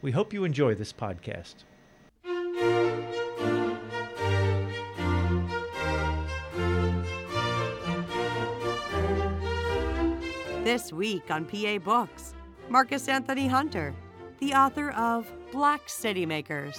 We hope you enjoy this podcast. This week on PA Books, Marcus Anthony Hunter, the author of Black Citymakers.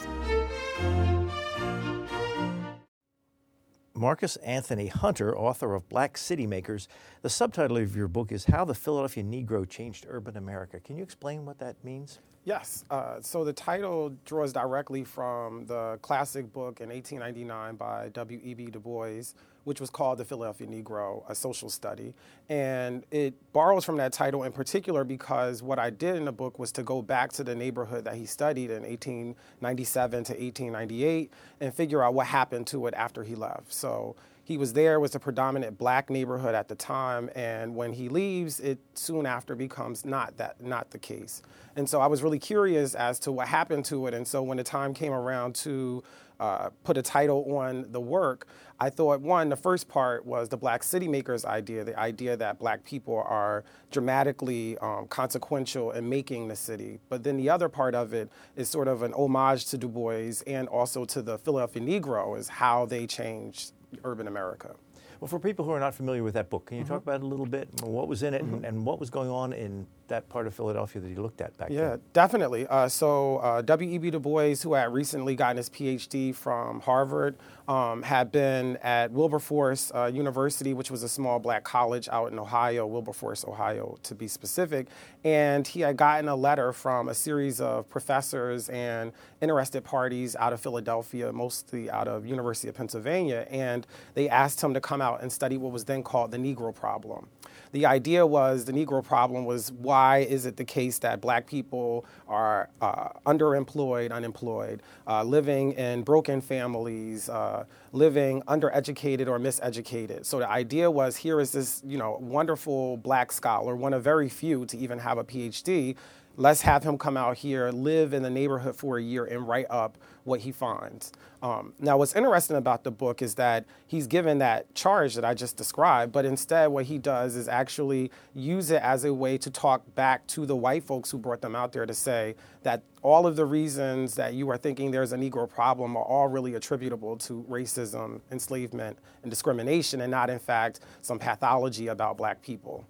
Marcus Anthony Hunter, author of Black Citymakers. The subtitle of your book is How the Philadelphia Negro Changed Urban America. Can you explain what that means? Yes. Uh, so the title draws directly from the classic book in 1899 by W.E.B. Du Bois, which was called The Philadelphia Negro, a social study. And it borrows from that title in particular because what I did in the book was to go back to the neighborhood that he studied in 1897 to 1898 and figure out what happened to it after he left. So he was there was a predominant black neighborhood at the time and when he leaves it soon after becomes not that not the case and so i was really curious as to what happened to it and so when the time came around to uh, put a title on the work i thought one the first part was the black city makers idea the idea that black people are dramatically um, consequential in making the city but then the other part of it is sort of an homage to du bois and also to the philadelphia negro is how they changed urban America. Well, for people who are not familiar with that book, can you mm-hmm. talk about it a little bit? What was in it mm-hmm. and, and, what was going on in that part of Philadelphia that he looked at back yeah, then? Yeah, definitely. Uh, so uh, W.E.B. Du Bois, who had recently gotten his PhD from Harvard, um, had been at Wilberforce uh, University, which was a small black college out in Ohio, Wilberforce, Ohio, to be specific. And he had gotten a letter from a series of professors and interested parties out of Philadelphia, mostly out of University of Pennsylvania, and they asked him to come out and study what was then called the Negro problem the idea was the Negro problem was why is it the case that black people are uh, underemployed, unemployed, uh, living in broken families, uh, living undereducated or miseducated. So the idea was here is this, you know, wonderful black scholar, one of very few to even have a PhD. Let's have him come out here, live in the neighborhood for a year, and write up what he finds. Um, now, what's interesting about the book is that he's given that charge that I just described, but instead, what he does is actually use it as a way to talk back to the white folks who brought them out there to say that all of the reasons that you are thinking there's a Negro problem are all really attributable to racism, enslavement, and discrimination, and not, in fact, some pathology about black people.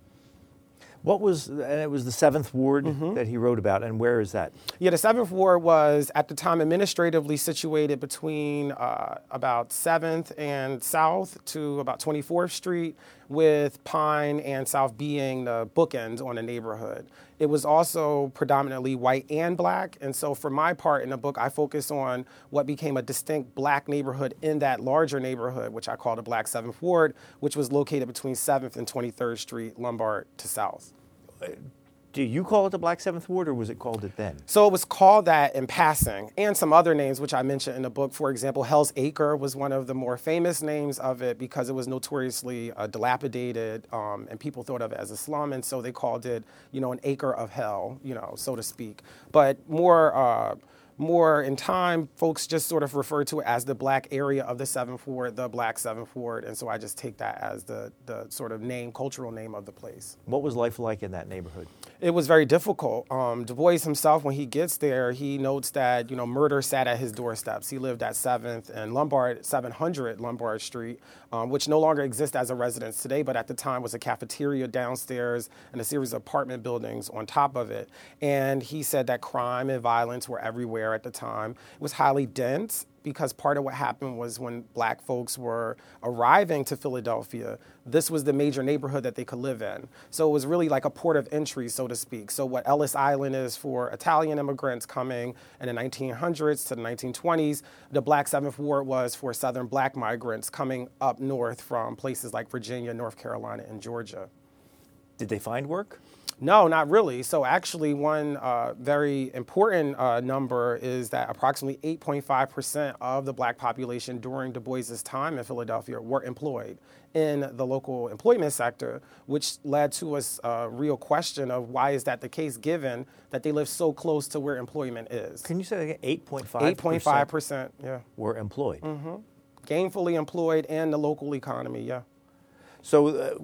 What was, and it was the Seventh Ward mm-hmm. that he wrote about, and where is that? Yeah, the Seventh Ward was at the time administratively situated between uh, about Seventh and South to about 24th Street, with Pine and South being the bookends on the neighborhood. It was also predominantly white and black, and so for my part in the book, I focus on what became a distinct black neighborhood in that larger neighborhood, which I call the Black Seventh Ward, which was located between 7th and 23rd Street, Lombard to South. Uh, Do you call it the Black Seventh Ward, or was it called it then? So it was called that in passing, and some other names which I mentioned in the book. For example, Hell's Acre was one of the more famous names of it because it was notoriously uh, dilapidated, um, and people thought of it as a slum, and so they called it, you know, an acre of hell, you know, so to speak. But more. Uh, more in time, folks just sort of refer to it as the black area of the Seventh Ward, the Black Seventh Ward, and so I just take that as the, the sort of name, cultural name of the place. What was life like in that neighborhood? It was very difficult. Um, du Bois himself, when he gets there, he notes that you know murder sat at his doorsteps. He lived at Seventh and Lombard, 700 Lombard Street, um, which no longer exists as a residence today, but at the time was a cafeteria downstairs and a series of apartment buildings on top of it. And he said that crime and violence were everywhere there at the time. It was highly dense because part of what happened was when black folks were arriving to Philadelphia, this was the major neighborhood that they could live in. So it was really like a port of entry, so to speak. So, what Ellis Island is for Italian immigrants coming in the 1900s to the 1920s, the Black Seventh Ward was for Southern black migrants coming up north from places like Virginia, North Carolina, and Georgia. Did they find work? No, not really. So, actually, one uh, very important uh, number is that approximately 8.5% of the black population during Du Bois's time in Philadelphia were employed in the local employment sector, which led to a uh, real question of why is that the case given that they live so close to where employment is. Can you say that again? 8.5%? 8.5%, yeah. Were employed. Mm-hmm. Gainfully employed in the local economy, yeah. So, uh,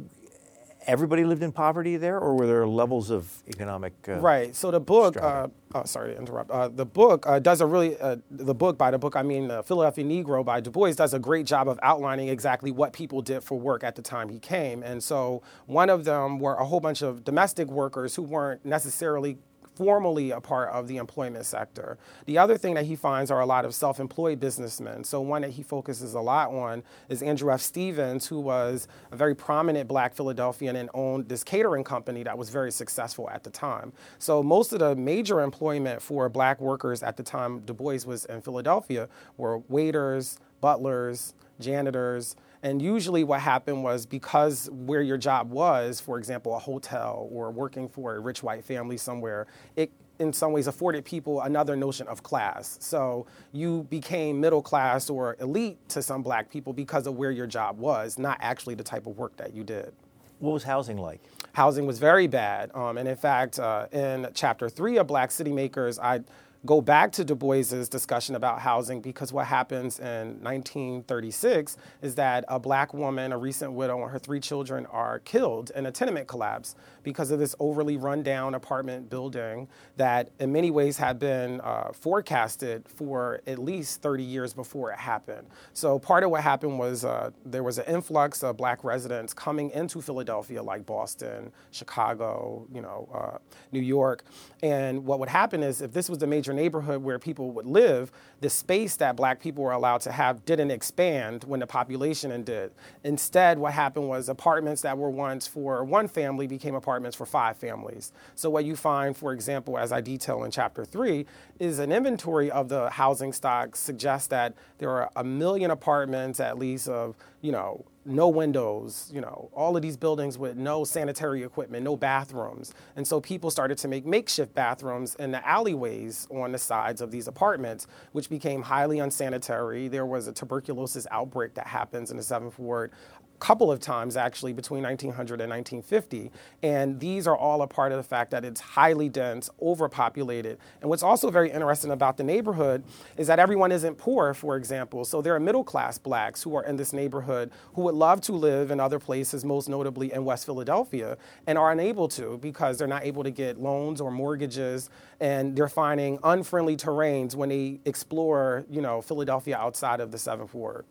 everybody lived in poverty there, or were there levels of economic? Uh, right. So the book, uh, oh, sorry to interrupt. Uh, the book uh, does a really, uh, the book by the book I mean, Philadelphia Negro by Du Bois does a great job of outlining exactly what people did for work at the time he came. And so one of them were a whole bunch of domestic workers who weren't necessarily formally a part of the employment sector. The other thing that he finds are a lot of self employed businessmen. So, one that he focuses a lot on is Andrew F. Stevens, who was a very prominent black Philadelphian and owned this catering company that was very successful at the time. So, most of the major employment for black workers at the time Du Bois was in Philadelphia were waiters, butlers, janitors, and usually, what happened was because where your job was, for example, a hotel or working for a rich white family somewhere, it in some ways afforded people another notion of class. So you became middle class or elite to some black people because of where your job was, not actually the type of work that you did. What was housing like? Housing was very bad. Um, and in fact, uh, in chapter three of Black Citymakers, I go back to Du Bois's discussion about housing because what happens in 1936 is that a black woman, a recent widow, and her three children are killed in a tenement collapse because of this overly rundown apartment building that, in many ways, had been uh, forecasted for at least 30 years before it happened. So, part of what happened was uh, there was an influx of black residents coming into Philadelphia, like Boston, Chicago, you know, uh, New York. And what would happen is if this was a major neighborhood where people would live, the space that black people were allowed to have didn't expand when the population did. Instead, what happened was apartments that were once for one family became apartments for five families. So, what you find, for example, as I detail in chapter three, is an inventory of the housing stock suggests that there are a million apartments at least of, you know, no windows, you know, all of these buildings with no sanitary equipment, no bathrooms. And so people started to make makeshift bathrooms in the alleyways on the sides of these apartments, which became highly unsanitary. There was a tuberculosis outbreak that happens in the Seventh Ward couple of times actually between 1900 and 1950. And these are all a part of the fact that it's highly dense, overpopulated. And what's also very interesting about the neighborhood is that everyone isn't poor, for example. So there are middle class blacks who are in this neighborhood who would love to live in other places, most notably in West Philadelphia, and are unable to because they're not able to get loans or mortgages and they're finding unfriendly terrains when they explore, you know, Philadelphia outside of the Seventh Ward.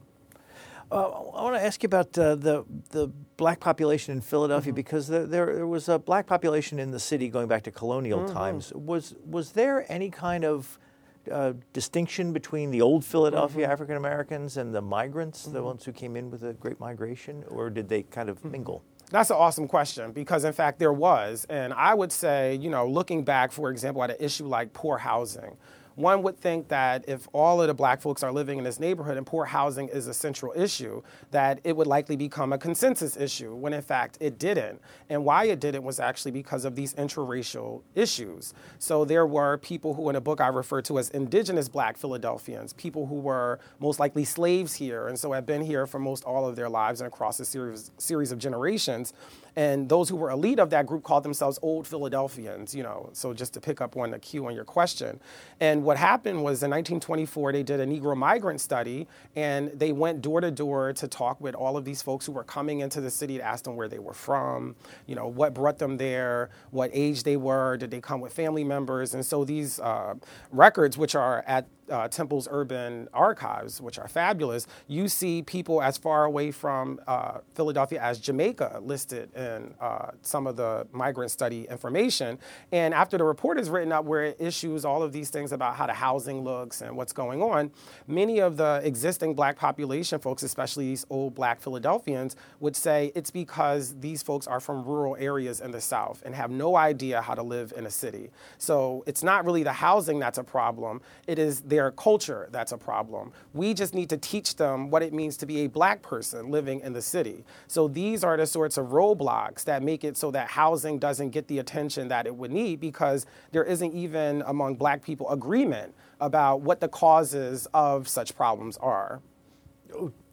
Uh, I want to ask you about uh, the the black population in Philadelphia mm-hmm. because there, there, was a black population in the city going back to colonial mm-hmm. times. Was was there any kind of uh, distinction between the old Philadelphia mm-hmm. African Americans and the migrants, the mm-hmm. ones who came in with the Great Migration, or did they kind of mm-hmm. mingle? That's an awesome question because, in fact, there was. And I would say, you know, looking back, for example, at an issue like poor housing, one would think that if all of the black folks are living in this neighborhood and poor housing is a central issue, that it would likely become a consensus issue, when in fact it didn't. And why it didn't was actually because of these interracial issues. So there were people who, in a book I refer to as indigenous black Philadelphians, people who were most likely slaves here and so have been here for most all of their lives and across a series, series of generations and those who were elite of that group called themselves old Philadelphians, you know, so just to pick up on the cue on your question. And what happened was in 1924, they did a Negro migrant study and they went door to door to talk with all of these folks who were coming into the city to ask them where they were from, you know, what brought them there, what age they were, did they come with family members. And so these uh, records, which are at uh, Temple's urban archives, which are fabulous, you see people as far away from uh, Philadelphia as Jamaica listed in uh, some of the migrant study information. And after the report is written up, where it issues all of these things about how the housing looks and what's going on, many of the existing black population folks, especially these old black Philadelphians, would say it's because these folks are from rural areas in the South and have no idea how to live in a city. So it's not really the housing that's a problem, it is their culture that's a problem. We just need to teach them what it means to be a black person living in the city. So these are the sorts of roadblocks roadblocks that make it so that housing doesn't get the attention that it would need because there isn't even among black people agreement about what the causes of such problems are.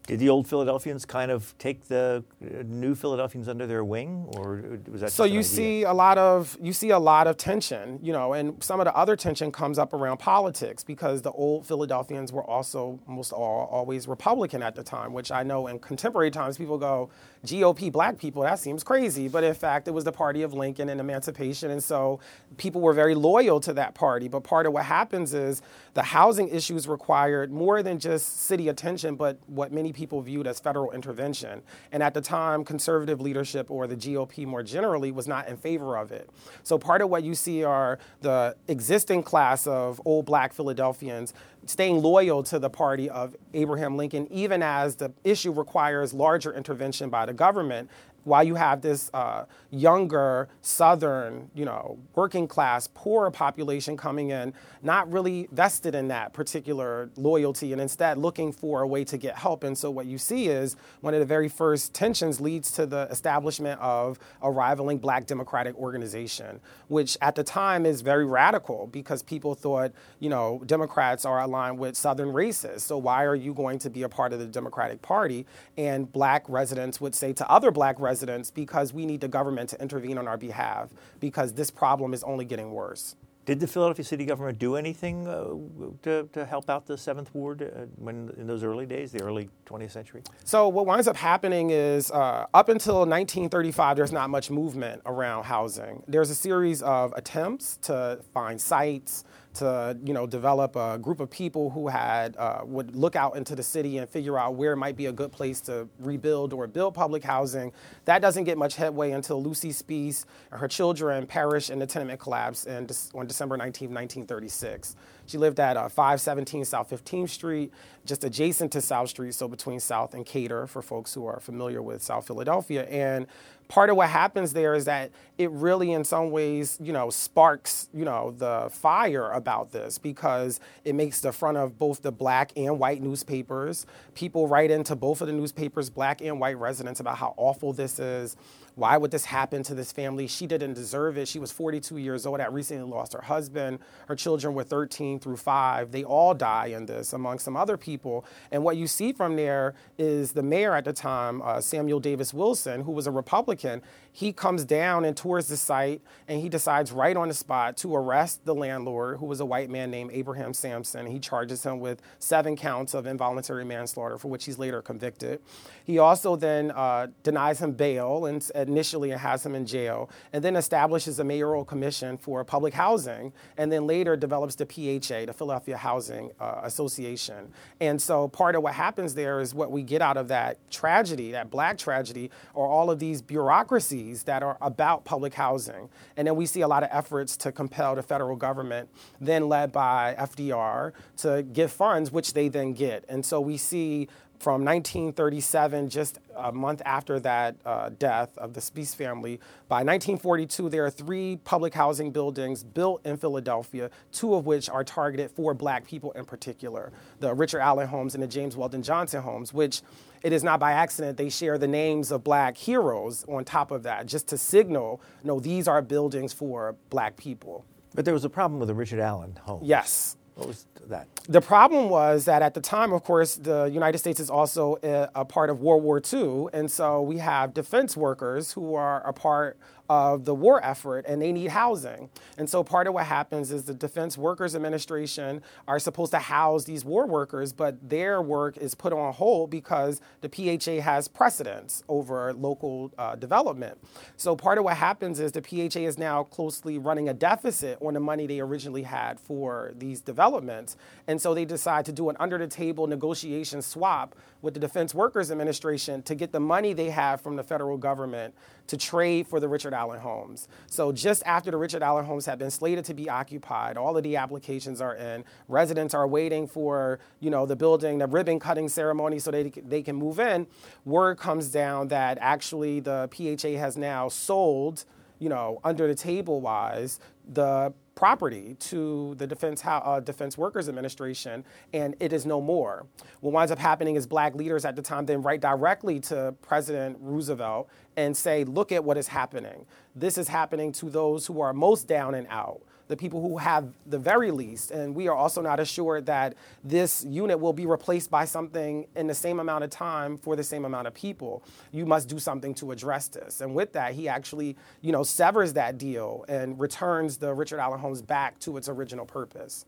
Did the old Philadelphians kind of take the uh, new Philadelphians under their wing, or was that so? You see a lot of you see a lot of tension, you know, and some of the other tension comes up around politics because the old Philadelphians were also almost all always Republican at the time, which I know in contemporary times people go, GOP black people, that seems crazy. But in fact, it was the party of Lincoln and emancipation. And so people were very loyal to that party. But part of what happens is the housing issues required more than just city attention, but what many people viewed as federal intervention. And at the time, conservative leadership or the GOP more generally was not in favor of it. So part of what you see are the existing class of old black Philadelphians staying loyal to the party of Abraham Lincoln, even as the issue requires larger intervention by the government while you have this uh, younger southern you know working class poorer population coming in not really vested in that particular loyalty and instead looking for a way to get help. And so what you see is one of the very first tensions leads to the establishment of a rivaling black democratic organization which at the time is very radical because people thought you know democrats are aligned with southern racists. So why are you going to be a part of the democratic party? And black residents would say to other black residents residents because we need the government to intervene on our behalf because this problem is only getting worse. Did the Philadelphia city government do anything uh, to, to help out the Seventh Ward uh, when in those early days, the early 20th century? So what winds up happening is uh, up until 1935, there's not much movement around housing. There's a series of attempts to find sites, to you know develop a group of people who had uh, would look out into the city and figure out where might be a good place to rebuild or build public housing. That doesn't get much headway until Lucy Spease and her children perish in the tenement collapse in, on December 19, 1936. She lived at uh, 517 South 15th Street, just adjacent to South Street, so between South and Kater for folks who are familiar with South Philadelphia. And part of what happens there is that it really in some ways you know sparks you know the fire about this because it makes the front of both the black and white newspapers people write into both of the newspapers black and white residents about how awful this is why would this happen to this family? She didn't deserve it. She was 42 years old, had recently lost her husband. Her children were 13 through 5. They all die in this, among some other people. And what you see from there is the mayor at the time, uh, Samuel Davis Wilson, who was a Republican, he comes down and tours the site and he decides right on the spot to arrest the landlord, who was a white man named Abraham Sampson. He charges him with seven counts of involuntary manslaughter, for which he's later convicted. He also then uh, denies him bail and initially has him in jail, and then establishes a mayoral commission for public housing, and then later develops the PHA, the Philadelphia Housing uh, Association. And so part of what happens there is what we get out of that tragedy, that black tragedy, are all of these bureaucracies that are about public housing. And then we see a lot of efforts to compel the federal government, then led by FDR, to give funds, which they then get. And so we see from 1937, just a month after that uh, death of the Spease family, by 1942, there are three public housing buildings built in Philadelphia, two of which are targeted for black people in particular the Richard Allen homes and the James Weldon Johnson homes, which it is not by accident they share the names of black heroes on top of that, just to signal, no, these are buildings for black people. But there was a problem with the Richard Allen home. Yes. What was that? The problem was that at the time, of course, the United States is also a, a, part of World War II. And so we have defense workers who are a part of the war effort and they need housing. And so part of what happens is the Defense Workers Administration are supposed to house these war workers, but their work is put on hold because the PHA has precedence over local uh, development. So part of what happens is the PHA is now closely running a deficit on the money they originally had for these developments. And so they decide to do an under the table negotiation swap with the Defense Workers Administration to get the money they have from the federal government to trade for the Richard Allen homes. So just after the Richard Allen homes have been slated to be occupied, all of the applications are in. Residents are waiting for, you know, the building, the ribbon cutting ceremony so they, they can move in. Word comes down that actually the PHA has now sold you know, under the table wise the property to the Defense, uh, Defense Workers Administration, and it is no more. What winds up happening is black leaders at the time then write directly to President Roosevelt and say, look at what is happening. This is happening to those who are most down and out the people who have the very least. And we are also not assured that this unit will be replaced by something in the same amount of time for the same amount of people. You must do something to address this. And with that, he actually, you know, severs that deal and returns the Richard Allen Homes back to its original purpose.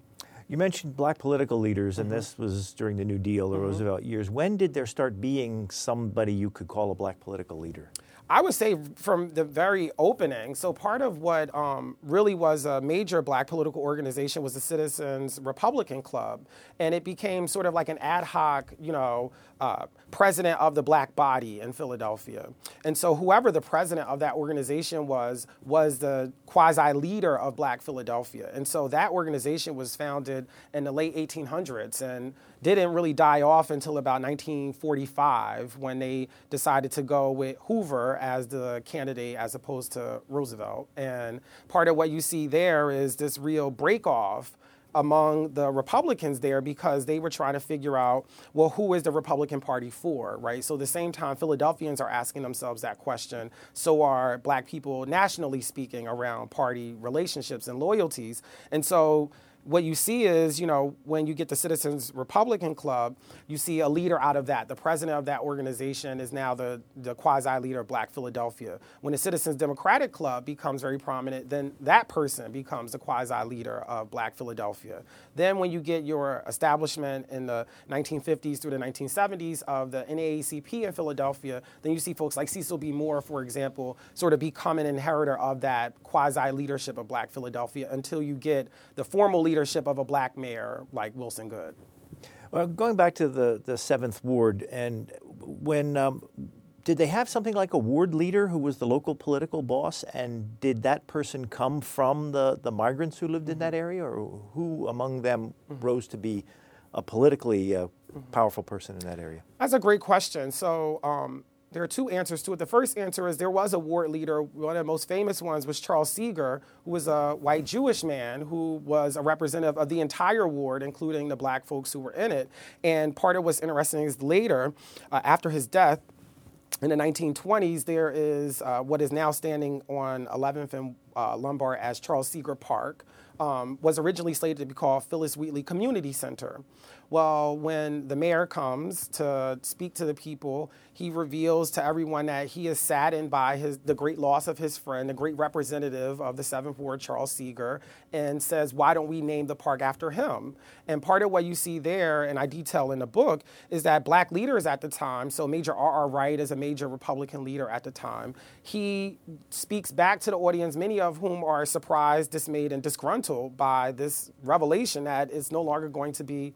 You mentioned black political leaders, and mm-hmm. this was during the New Deal, the mm-hmm. Roosevelt years. When did there start being somebody you could call a black political leader? I would say from the very opening. So part of what um, really was a major black political organization was the Citizens Republican Club, and it became sort of like an ad hoc, you know, uh, president of the black body in Philadelphia. And so whoever the president of that organization was, was the quasi leader of black Philadelphia. And so that organization was founded in the late 1800s and didn't really die off until about 1945 when they decided to go with Hoover as the candidate as opposed to Roosevelt. And part of what you see there is this real break off among the Republicans there because they were trying to figure out, well, who is the Republican Party for, right? So, at the same time, Philadelphians are asking themselves that question. So are black people, nationally speaking, around party relationships and loyalties. And so, what you see is, you know, when you get the Citizens Republican Club, you see a leader out of that. The president of that organization is now the, the quasi leader of Black Philadelphia. When the Citizens Democratic Club becomes very prominent, then that person becomes the quasi leader of Black Philadelphia. Then, when you get your establishment in the 1950s through the 1970s of the NAACP in Philadelphia, then you see folks like Cecil B. Moore, for example, sort of become an inheritor of that quasi leadership of Black Philadelphia until you get the formal leader leadership of a black mayor like Wilson Goode. Well, going back to the, the Seventh Ward, and when um, did they have something like a ward leader who was the local political boss? And did that person come from the, the migrants who lived in that area, or who among them mm-hmm. rose to be a politically uh, mm-hmm. powerful person in that area? That's a great question. So, um, there are two answers to it. The first answer is there was a ward leader. One of the most famous ones was Charles Seger, who was a white Jewish man who was a representative of the entire ward, including the black folks who were in it. And part of what's interesting is later, uh, after his death, in the 1920s, there is uh, what is now standing on 11th and uh, Lombard as Charles Seger Park, um, was originally slated to be called Phillis Wheatley Community Center. Well, when the mayor comes to speak to the people, he reveals to everyone that he is saddened by his, the great loss of his friend, the great representative of the 7th Ward, Charles Seger, and says, Why don't we name the park after him? And part of what you see there, and I detail in the book, is that black leaders at the time, so Major R.R. Wright is a major Republican leader at the time, he speaks back to the audience, many of whom are surprised, dismayed, and disgruntled by this revelation that it's no longer going to be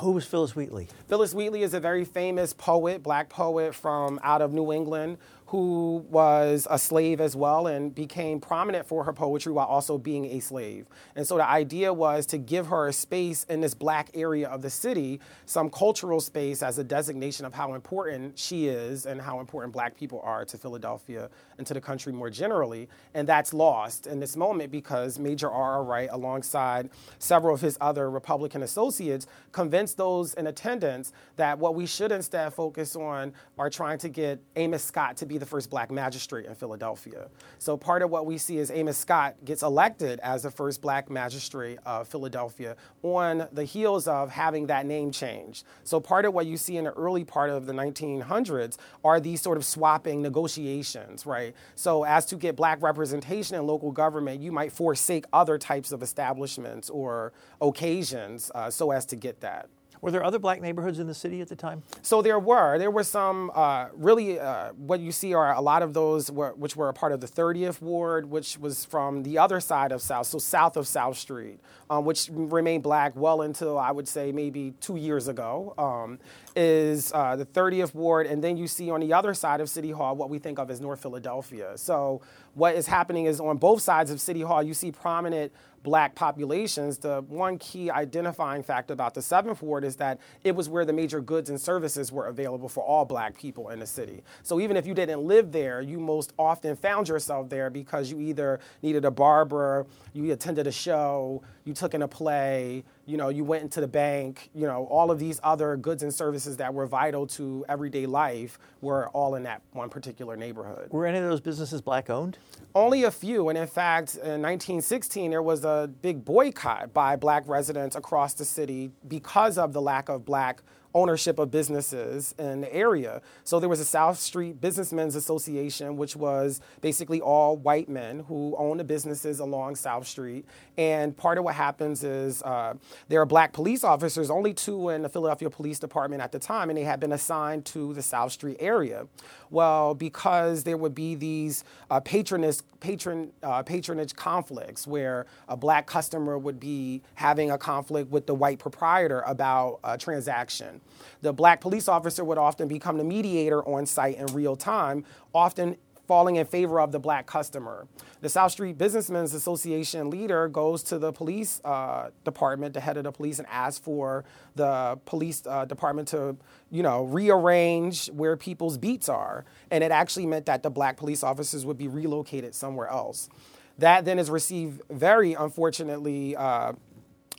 who was Phillis Wheatley? Phillis Wheatley is a very famous poet, black poet from out of New England, who was a slave as well and became prominent for her poetry while also being a slave. And so the idea was to give her a space in this black area of the city, some cultural space as a designation of how important she is and how important black people are to Philadelphia and to the country more generally. And that's lost in this moment because Major R.R. Wright, alongside several of his other Republican associates, convinced those in attendance that what we should instead focus on are trying to get Amos Scott to be the first black magistrate in Philadelphia. So part of what we see is Amos Scott gets elected as the first black magistrate of Philadelphia on the heels of having that name changed. So part of what you see in the early part of the 1900s are these sort of swapping negotiations, right? So as to get black representation in local government, you might forsake other types of establishments or occasions uh, so as to get that. Were there other black neighborhoods in the city at the time? So there were. There were some uh, really, uh, what you see are a lot of those were, which were a part of the 30th Ward, which was from the other side of South, so south of South Street, um, which remained black well until I would say maybe two years ago, um, is uh, the 30th Ward. And then you see on the other side of City Hall what we think of as North Philadelphia. So what is happening is on both sides of City Hall, you see prominent black populations, the one key identifying fact about the Seventh Ward is that it was where the major goods and services were available for all black people in the city. So even if you didn't live there, you most often found yourself there because you either needed a barber, you attended a show, you took in a play, you know, you went into the bank, you know, all of these other goods and services that were vital to everyday life were all in that one particular neighborhood. Were any of those businesses black owned? Only a few. And in fact, in 1916, there was a big boycott by black residents across the city because of the lack of black ownership of businesses in the area. So there was a South Street Businessmen's Association, which was basically all white men who owned the businesses along South Street. And part of what happens is uh, there are black police officers, only two in the Philadelphia Police Department at the time, and they had been assigned to the South Street area. Well, because there would be these uh, patronage, patron, uh, patronage conflicts where a black customer would be having a conflict with the white proprietor about a transaction. The black police officer would often become the mediator on site in real time, often falling in favor of the black customer. The South Street Businessmen's Association leader goes to the police uh, department, the head of the police, and asks for the police uh, department to, you know, rearrange where people's beats are. And it actually meant that the black police officers would be relocated somewhere else. That then is received very unfortunately uh,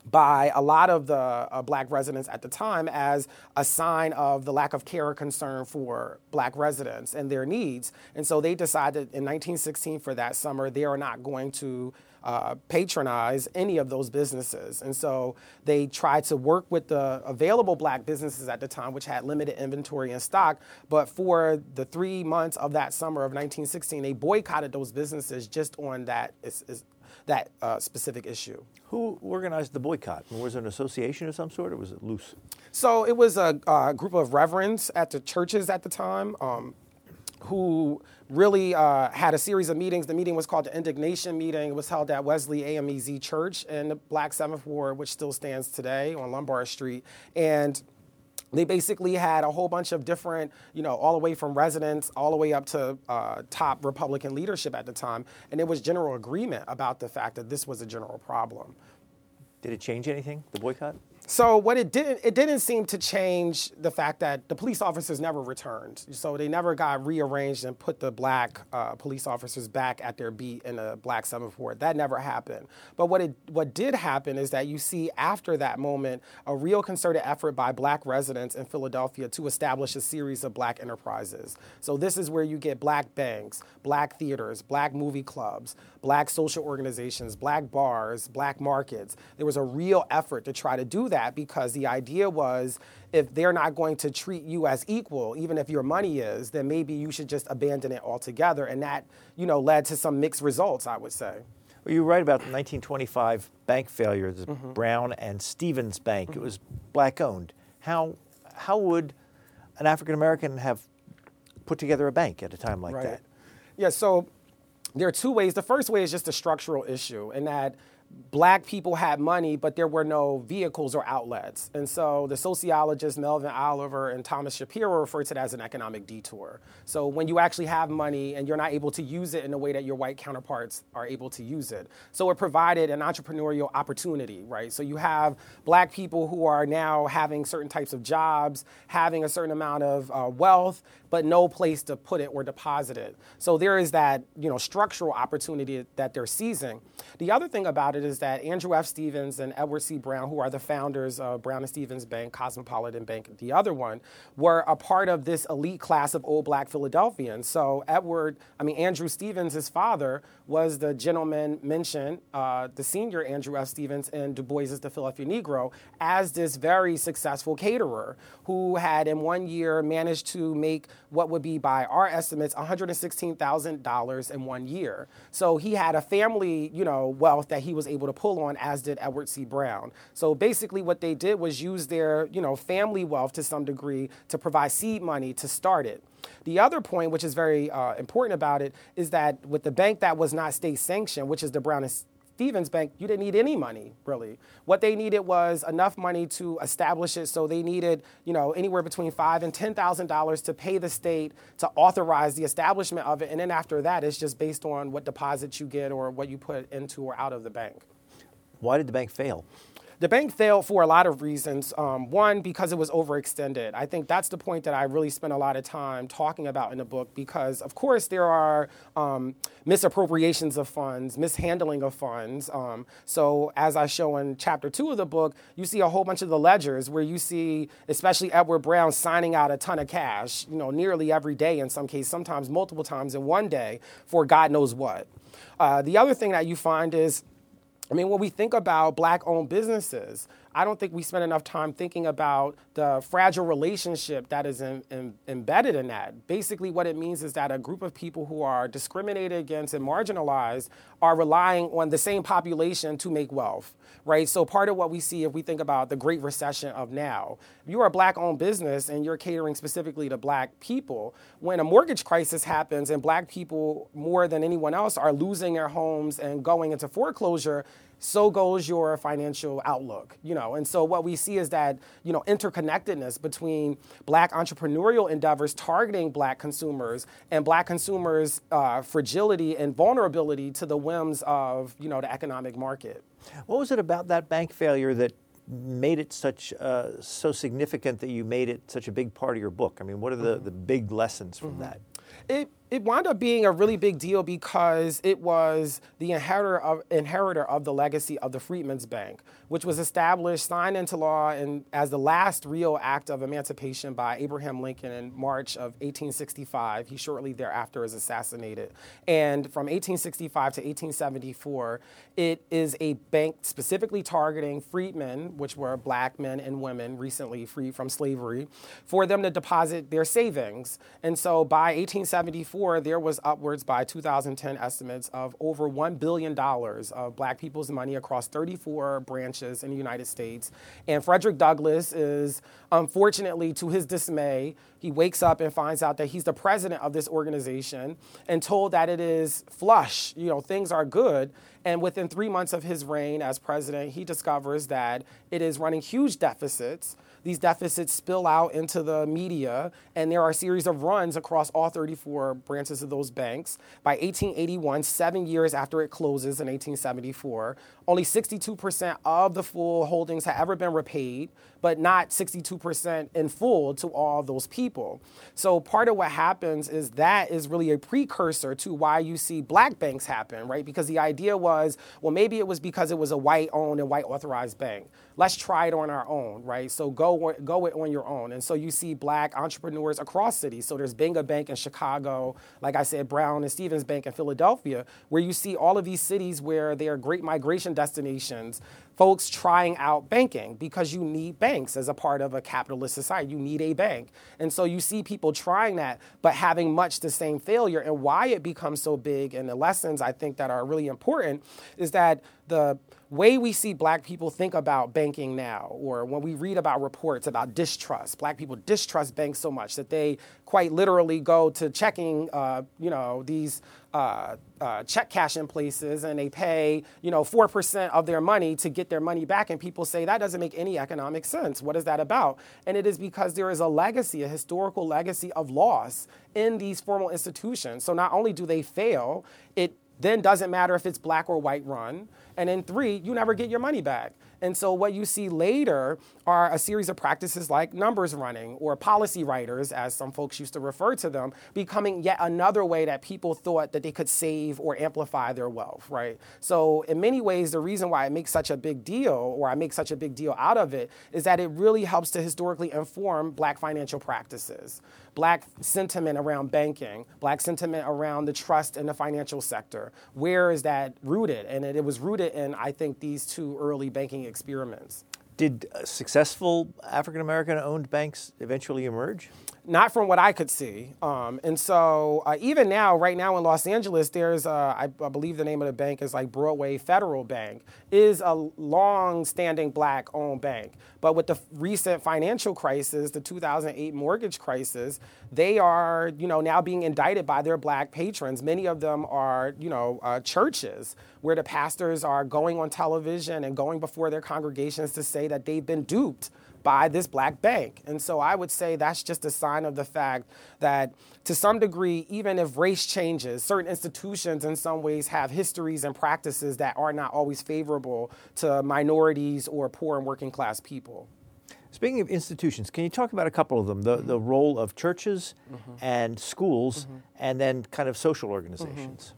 by a lot of the uh, black residents at the time as a sign of the lack of care or concern for black residents and their needs. And so they decided in 1916 for that summer they are not going to uh, patronize any of those businesses. And so they tried to work with the available black businesses at the time, which had limited inventory and stock. But for the three months of that summer of 1916, they boycotted those businesses just on that. That uh, specific issue. Who organized the boycott? Was it an association of some sort, or was it loose? So it was a, a group of reverends at the churches at the time. Um, who really uh, had a series of meetings. The meeting was called the Indignation Meeting. It was held at Wesley AMEZ Church in the Black Seventh Ward, which still stands today on Lombard Street. And they basically had a whole bunch of different, you know, all the way from residents all the way up to uh, top Republican leadership at the time. And there was general agreement about the fact that this was a general problem. Did it change anything, the boycott? So what it didn't it didn't seem to change the fact that the police officers never returned. So they never got rearranged and put the black uh, police officers back at their beat in the black seventh ward. That never happened. But what it what did happen is that you see after that moment a real concerted effort by black residents in Philadelphia to establish a series of black enterprises. So this is where you get black banks, black theaters, black movie clubs, black social organizations, black bars, black markets. There was a real effort to try to do that that because the idea was if they're not going to treat you as equal, even if your money is, then maybe you should just abandon it altogether. And that, you know, led to some mixed results, I would say. Well, you write about the 1925 bank failure, the mm-hmm. Brown and Stevens Bank. Mm-hmm. It was black owned. How, how would an African American have put together a bank at a time like right. that? Yeah, so there are two ways. The first way is just a structural issue, in that black people had money, but there were no vehicles or outlets. And so the sociologists Melvin Oliver and Thomas Shapiro refer to that as an economic detour. So when you actually have money and you're not able to use it in the way that your white counterparts are able to use it. So it provided an entrepreneurial opportunity, right? So you have black people who are now having certain types of jobs, having a certain amount of uh, wealth, but no place to put it or deposit it. So there is that, you know, structural opportunity that they're seizing. The other thing about it is that Andrew F. Stevens and Edward C. Brown, who are the founders of Brown and Stevens Bank, Cosmopolitan Bank, the other one, were a part of this elite class of old black Philadelphians. So Edward, I mean Andrew Stevens, his father, was the gentleman mentioned, uh, the senior Andrew F. Stevens in Du Bois's The Philadelphia Negro, as this very successful caterer who had in one year managed to make what would be, by our estimates, $116,000 in one year. So he had a family, you know, wealth that he was able to pull on, as did Edward C. Brown. So basically, what they did was use their, you know, family wealth to some degree to provide seed money to start it. The other point, which is very uh, important about it, is that with the bank that was not state sanctioned, which is the Brown and Stevens Bank, you didn't need any money, really. What they needed was enough money to establish it. So they needed, you know, anywhere between five and ten thousand dollars to pay the state to authorize the establishment of it. And then after that, it's just based on what deposits you get or what you put into or out of the bank. Why did the bank fail? The bank failed for a lot of reasons. Um, one, because it was overextended. I think that's the point that I really spent a lot of time talking about in the book because, of course, there are um, misappropriations of funds, mishandling of funds. Um, so, as I show in chapter two of the book, you see a whole bunch of the ledgers where you see, especially Edward Brown, signing out a ton of cash, you know, nearly every day in some cases, sometimes multiple times in one day for God knows what. Uh, the other thing that you find is I mean, when we think about black owned businesses, I don't think we spend enough time thinking about the fragile relationship that is in, in, embedded in that. Basically, what it means is that a group of people who are discriminated against and marginalized are relying on the same population to make wealth, right? So, part of what we see if we think about the Great Recession of now, if you are a black owned business and you're catering specifically to black people, when a mortgage crisis happens and black people, more than anyone else, are losing their homes and going into foreclosure, so goes your financial outlook you know and so what we see is that you know interconnectedness between black entrepreneurial endeavors targeting black consumers and black consumers uh, fragility and vulnerability to the whims of you know the economic market what was it about that bank failure that made it such uh, so significant that you made it such a big part of your book i mean what are the, mm-hmm. the big lessons from mm-hmm. that it it wound up being a really big deal because it was the inheritor of, inheritor of the legacy of the Freedmen's Bank, which was established, signed into law, and as the last real act of emancipation by Abraham Lincoln in March of 1865. He shortly thereafter is assassinated. And from 1865 to 1874, it is a bank specifically targeting freedmen, which were black men and women recently freed from slavery, for them to deposit their savings. And so by 1874, before, there was upwards by 2010 estimates of over $1 billion of black people's money across 34 branches in the United States. And Frederick Douglass is, unfortunately, to his dismay, he wakes up and finds out that he's the president of this organization and told that it is flush, you know, things are good. And within three months of his reign as president, he discovers that it is running huge deficits these deficits spill out into the media, and there are a series of runs across all 34 branches of those banks. By 1881, seven years after it closes in 1874, only 62% of the full holdings have ever been repaid, but not 62% in full to all those people. So part of what happens is that is really a precursor to why you see black banks happen, right? Because the idea was, well, maybe it was because it was a white owned and white authorized bank let's try it on our own, right? So go go it on your own. And so you see black entrepreneurs across cities. So there's Binga Bank in Chicago, like I said, Brown and Stevens Bank in Philadelphia, where you see all of these cities where they are great migration destinations folks trying out banking because you need banks as a part of a capitalist society. You need a bank. And so you see people trying that, but having much the same failure. And why it becomes so big, and the lessons I think that are really important is that the way we see black people think about banking now, or when we read about reports about distrust, black people distrust banks so much that they quite literally go to checking, uh, you know, these uh, uh, check cash in places and they pay, you know, 4% of their money to get their money back. And people say that doesn't make any economic sense. What is that about? And it is because there is a legacy, a historical legacy of loss in these formal institutions. So not only do they fail, it then doesn't matter if it's black or white run. And then three, you never get your money back. And so what you see later are a series of practices like numbers running or policy writers, as some folks used to refer to them, becoming yet another way that people thought that they could save or amplify their wealth, right? So in many ways, the reason why I make such a big deal, or I make such a big deal out of it, is that it really helps to historically inform black financial practices black sentiment around banking, black sentiment around the trust in the financial sector. Where is that rooted? And it, it was rooted in, I think, these two early banking experiments. Did uh, successful African American owned banks eventually emerge? Not from what I could see. Um, and so uh, even now, right now in Los Angeles, there's, uh, I, believe the name of the bank is like Broadway Federal Bank, is a long-standing black-owned bank. But with the recent financial crisis, the 2008 mortgage crisis, they are, you know, now being indicted by their black patrons. Many of them are, you know, uh, churches where the pastors are going on television and going before their congregations to say that they've been duped by this black bank. And so I would say that's just a sign of the fact that to some degree, even if race changes, certain institutions in some ways have histories and practices that are not always favorable to minorities or poor and working class people. Speaking of institutions, can you talk about a couple of them? The, mm-hmm. the role of churches mm-hmm. and schools, mm-hmm. and then kind of social organizations.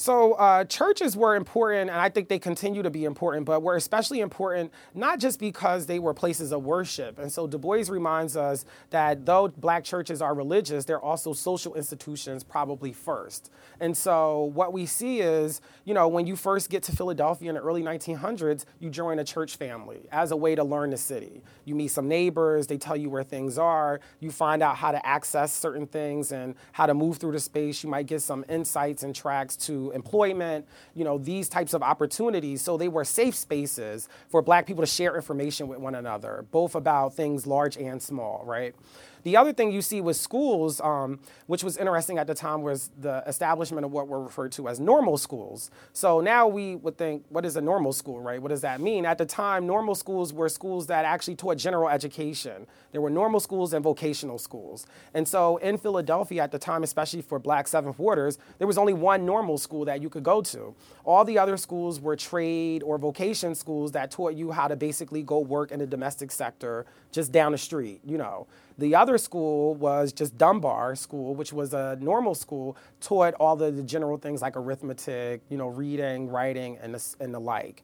So uh, churches were important, and I think they continue to be important, but were especially important not just because they were places of worship. And so Du Bois reminds us that though black churches are religious, they're also social institutions, probably first. And so what we see is, you know, when you first get to Philadelphia in the early 1900s, you join a church family as a way to learn the city. You meet some neighbors, they tell you where things are, you find out how to access certain things and how to move through the space. You might get some insights and tracks to employment, you know, these types of opportunities. So they were safe spaces for black people to share information with one another, both about things large and small, right? The other thing you see with schools, um, which was interesting at the time, was the establishment of what were referred to as normal schools. So now we would think, what is a normal school, right? What does that mean? At the time, normal schools were schools that actually taught general education. There were normal schools and vocational schools. And so in Philadelphia at the time, especially for black seventh warders, there was only one normal school that you could go to. All the other schools were trade or vocation schools that taught you how to basically go work in the domestic sector just down the street, you know. The other school was just Dunbar School, which was a normal school, taught all the, the general things like arithmetic, you know, reading, writing, and the, and the like.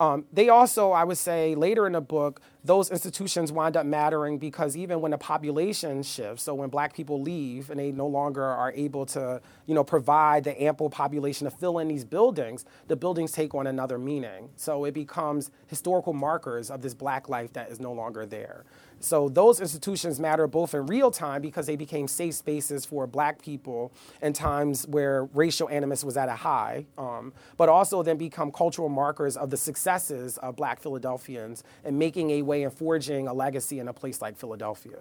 Um, they also, I would say, later in the book, those institutions wind up mattering because even when the population shifts, so when black people leave and they no longer are able to, you know, provide the ample population to fill in these buildings, the buildings take on another meaning. So it becomes historical markers of this black life that is no longer there. So those institutions matter both in real time because they became safe spaces for black people in times where racial animus was at a high, um, but also then become cultural markers of the successes of black Philadelphians and making a way and forging a legacy in a place like Philadelphia.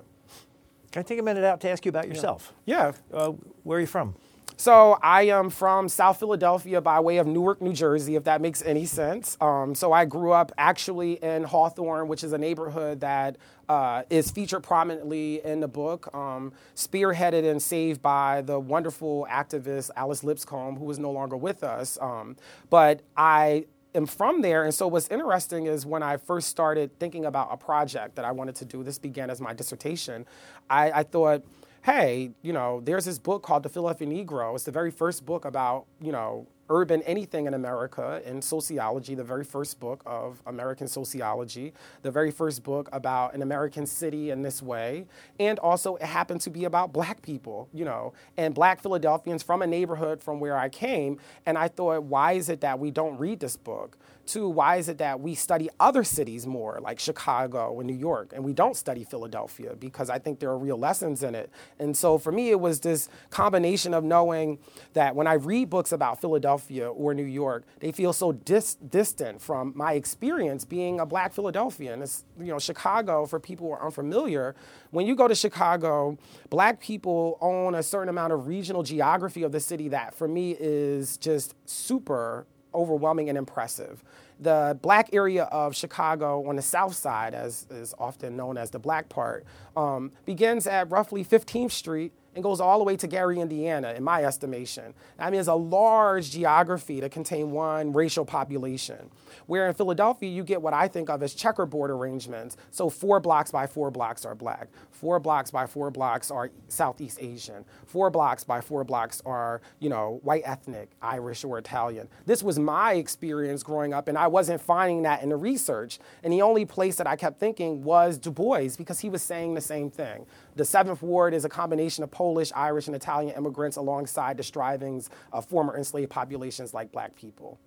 Can I take a minute out to ask you about yourself? Yeah. yeah. Uh, where are you from? So I am from South Philadelphia by way of Newark, New Jersey, if that makes any sense. Um, so I grew up actually in Hawthorne, which is a neighborhood that uh, is featured prominently in the book, um, spearheaded and saved by the wonderful activist Alice Lipscomb, who is no longer with us. Um, but I am from there. And so what's interesting is when I first started thinking about a project that I wanted to do, this began as my dissertation, I, I thought, hey, you know, there's this book called The Philadelphia Negro. It's the very first book about, you know, urban anything in America in sociology, the very first book of American sociology, the very first book about an American city in this way. And also, it happened to be about black people, you know, and black Philadelphians from a neighborhood from where I came. And I thought, why is it that we don't read this book? Two, why is it that we study other cities more, like Chicago and New York, and we don't study Philadelphia? Because I think there are real lessons in it. And so for me, it was this combination of knowing that when I read books about Philadelphia or New York, they feel so dis- distant from my experience being a black Philadelphian. It's, you know, Chicago, for people who are unfamiliar, when you go to Chicago, black people own a certain amount of regional geography of the city that for me is just super overwhelming and impressive. The black area of Chicago on the south side, as is often known as the black part, um, begins at roughly 15th Street and goes all the way to Gary, Indiana, in my estimation. I mean, it's a large geography to contain one racial population. Where in Philadelphia, you get what I think of as checkerboard arrangements. So four blocks by four blocks are black, four blocks by four blocks are Southeast Asian, four blocks by four blocks are, you know, white ethnic, Irish or Italian. This was my experience growing up, and I wasn't finding that in the research. And the only place that I kept thinking was Du Bois because he was saying the same thing. The Seventh Ward is a combination of Polish, Irish, and Italian immigrants alongside the strivings of former enslaved populations like black people.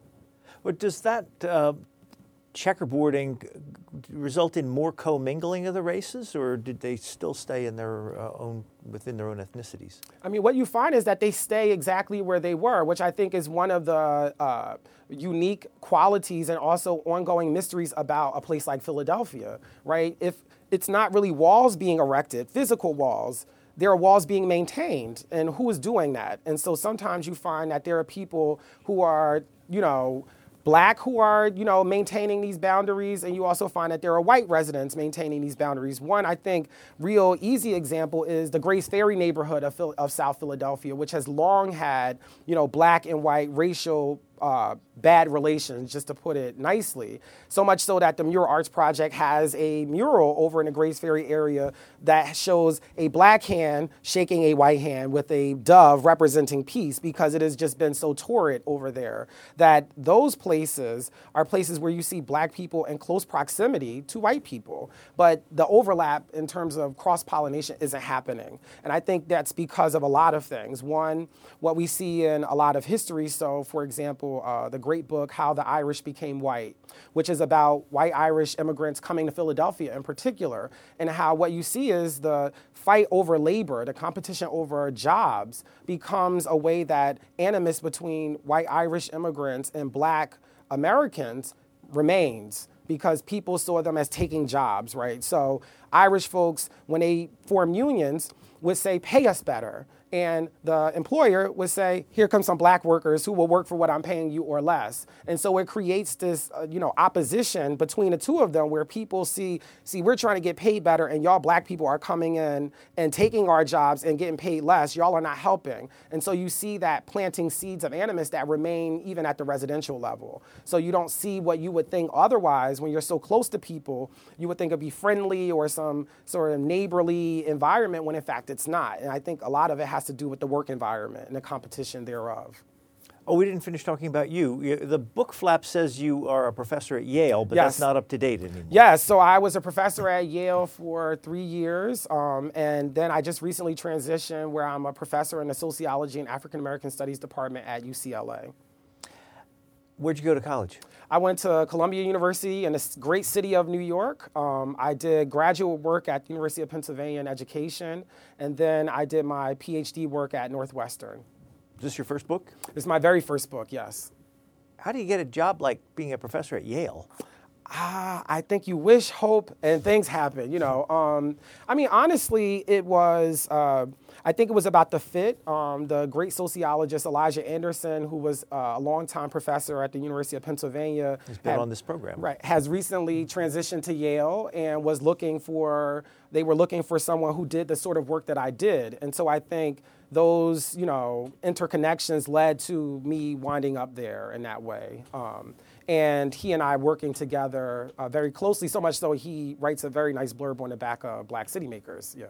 But does that uh, checkerboarding result in more commingling of the races, or did they still stay in their uh, own within their own ethnicities? I mean, what you find is that they stay exactly where they were, which I think is one of the uh, unique qualities and also ongoing mysteries about a place like Philadelphia, right? If it's not really walls being erected, physical walls, there are walls being maintained, and who is doing that? And so sometimes you find that there are people who are, you know, black who are, you know, maintaining these boundaries, and you also find that there are white residents maintaining these boundaries. One, I think, real easy example is the Grays Ferry neighborhood of, of South Philadelphia, which has long had, you know, black and white racial uh, bad relations, just to put it nicely. So much so that the Mural Arts Project has a mural over in the Grays Ferry area that shows a black hand shaking a white hand with a dove representing peace because it has just been so torrid over there that those places are places where you see black people in close proximity to white people. But the overlap in terms of cross pollination isn't happening. And I think that's because of a lot of things. One, what we see in a lot of history. So, for example, uh, the great book, How the Irish Became White, which is about white Irish immigrants coming to Philadelphia in particular, and how what you see is the fight over labor, the competition over jobs, becomes a way that animus between white Irish immigrants and black Americans remains because people saw them as taking jobs, right? So Irish folks, when they form unions, would say, pay us better and the employer would say, "Here come some black workers who will work for what I'm paying you or less." And so it creates this, uh, you know, opposition between the two of them, where people see, see, we're trying to get paid better, and y'all black people are coming in and taking our jobs and getting paid less. Y'all are not helping, and so you see that planting seeds of animus that remain even at the residential level. So you don't see what you would think otherwise when you're so close to people. You would think it'd be friendly or some sort of neighborly environment when in fact it's not. And I think a lot of it has has to do with the work environment and the competition thereof. Oh, we didn't finish talking about you. The book flap says you are a professor at Yale, but yes. that's not up to date anymore. Yes, so I was a professor at Yale for three years, um, and then I just recently transitioned where I'm a professor in the Sociology and African American Studies department at UCLA. Where'd you go to college? I went to Columbia University in the great city of New York. Um, I did graduate work at the University of Pennsylvania in education, and then I did my PhD work at Northwestern. Is this your first book? This is my very first book, yes. How do you get a job like being a professor at Yale? ah, I think you wish, hope, and things happen. You know, um, I mean, honestly, it was. Uh, I think it was about the fit. Um, the great sociologist Elijah Anderson, who was uh, a longtime professor at the University of Pennsylvania, has been had, on this program. Right, has recently transitioned to Yale and was looking for. They were looking for someone who did the sort of work that I did, and so I think those, you know, interconnections led to me winding up there in that way. Um, and he and I working together uh, very closely, so much so he writes a very nice blurb on the back of Black Citymakers. Yeah.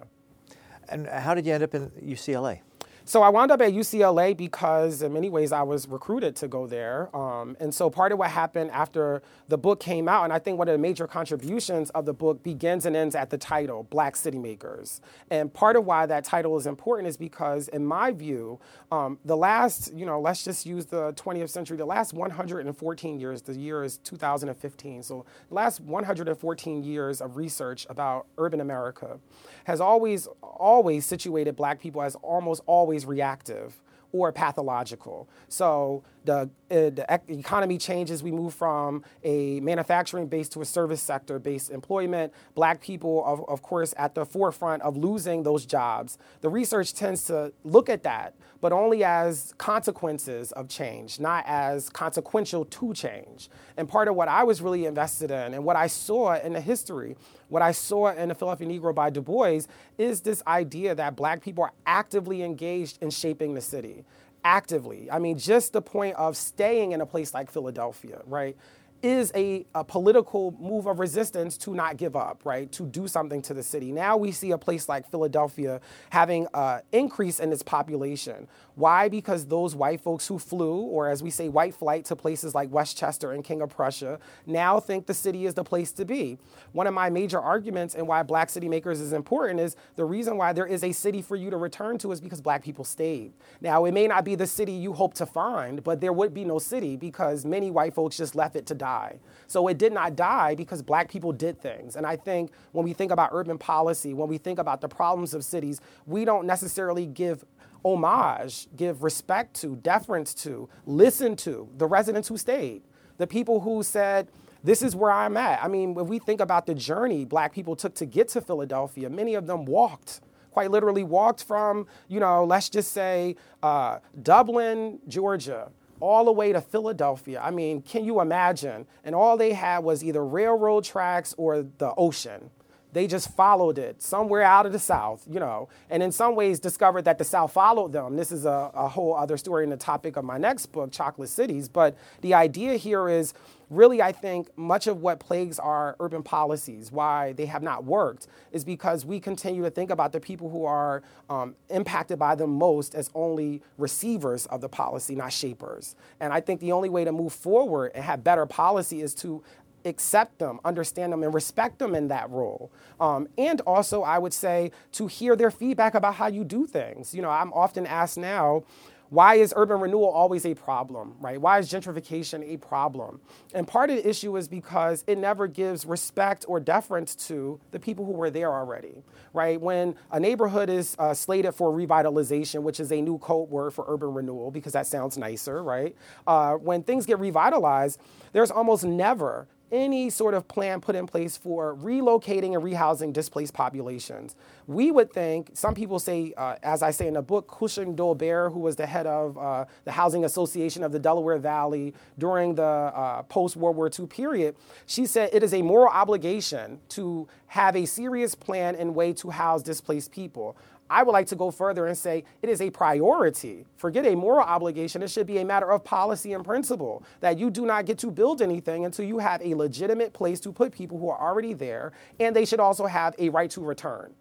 And how did you end up in UCLA? So I wound up at UCLA because, in many ways, I was recruited to go there. Um, and so part of what happened after the book came out, and I think one of the major contributions of the book begins and ends at the title, Black Citymakers. And part of why that title is important is because, in my view, um, the last, you know, let's just use the 20th century, the last 114 years, the year is 2015. So the last 114 years of research about urban America has always, always situated black people as almost always reactive or pathological. So the, uh, the economy changes. We move from a manufacturing base to a service sector based employment. Black people, of, of course, at the forefront of losing those jobs. The research tends to look at that, but only as consequences of change, not as consequential to change. And part of what I was really invested in and what I saw in the history what I saw in the Philadelphia Negro by Du Bois is this idea that black people are actively engaged in shaping the city. Actively. I mean, just the point of staying in a place like Philadelphia, right? is a, a, political move of resistance to not give up, right? To do something to the city. Now we see a place like Philadelphia having an increase in its population Why? Because those white folks who flew, or as we say, white flight to places like West Chester and King of Prussia, now think the city is the place to be. One of my major arguments and why Black Citymakers is important is the reason why there is a city for you to return to is because black people stayed. Now, it may not be the city you hope to find, but there would be no city because many white folks just left it to die. So it did not die because black people did things. And I think when we think about urban policy, when we think about the problems of cities, we don't necessarily give homage, give respect to, deference to, listen to the residents who stayed, the people who said, this is where I'm at. I mean, if we think about the journey black people took to get to Philadelphia, many of them walked, quite literally walked from, you know, let's just say uh, Dublin, Georgia, all the way to Philadelphia. I mean, can you imagine? And all they had was either railroad tracks or the ocean. They just followed it somewhere out of the South, you know, and in some ways discovered that the South followed them. This is a, a whole other story in the topic of my next book, Chocolate Cities. But the idea here is really, I think much of what plagues our urban policies, why they have not worked, is because we continue to think about the people who are um, impacted by them most as only receivers of the policy, not shapers. And I think the only way to move forward and have better policy is to accept them, understand them, and respect them in that role. Um, and also, I would say to hear their feedback about how you do things. You know, I'm often asked now, why is urban renewal always a problem, right? Why is gentrification a problem? And part of the issue is because it never gives respect or deference to the people who were there already, right? When a neighborhood is uh, slated for revitalization, which is a new code word for urban renewal because that sounds nicer, right? Uh, when things get revitalized, there's almost never any sort of plan put in place for relocating and rehousing displaced populations. We would think, some people say, uh, as I say in the book, Cushing Dolbeare, who was the head of uh, the Housing Association of the Delaware Valley during the uh, post World War II period, she said it is a moral obligation to have a serious plan and way to house displaced people. I would like to go further and say it is a priority. Forget a moral obligation. It should be a matter of policy and principle that you do not get to build anything until you have a legitimate place to put people who are already there, and they should also have a right to return.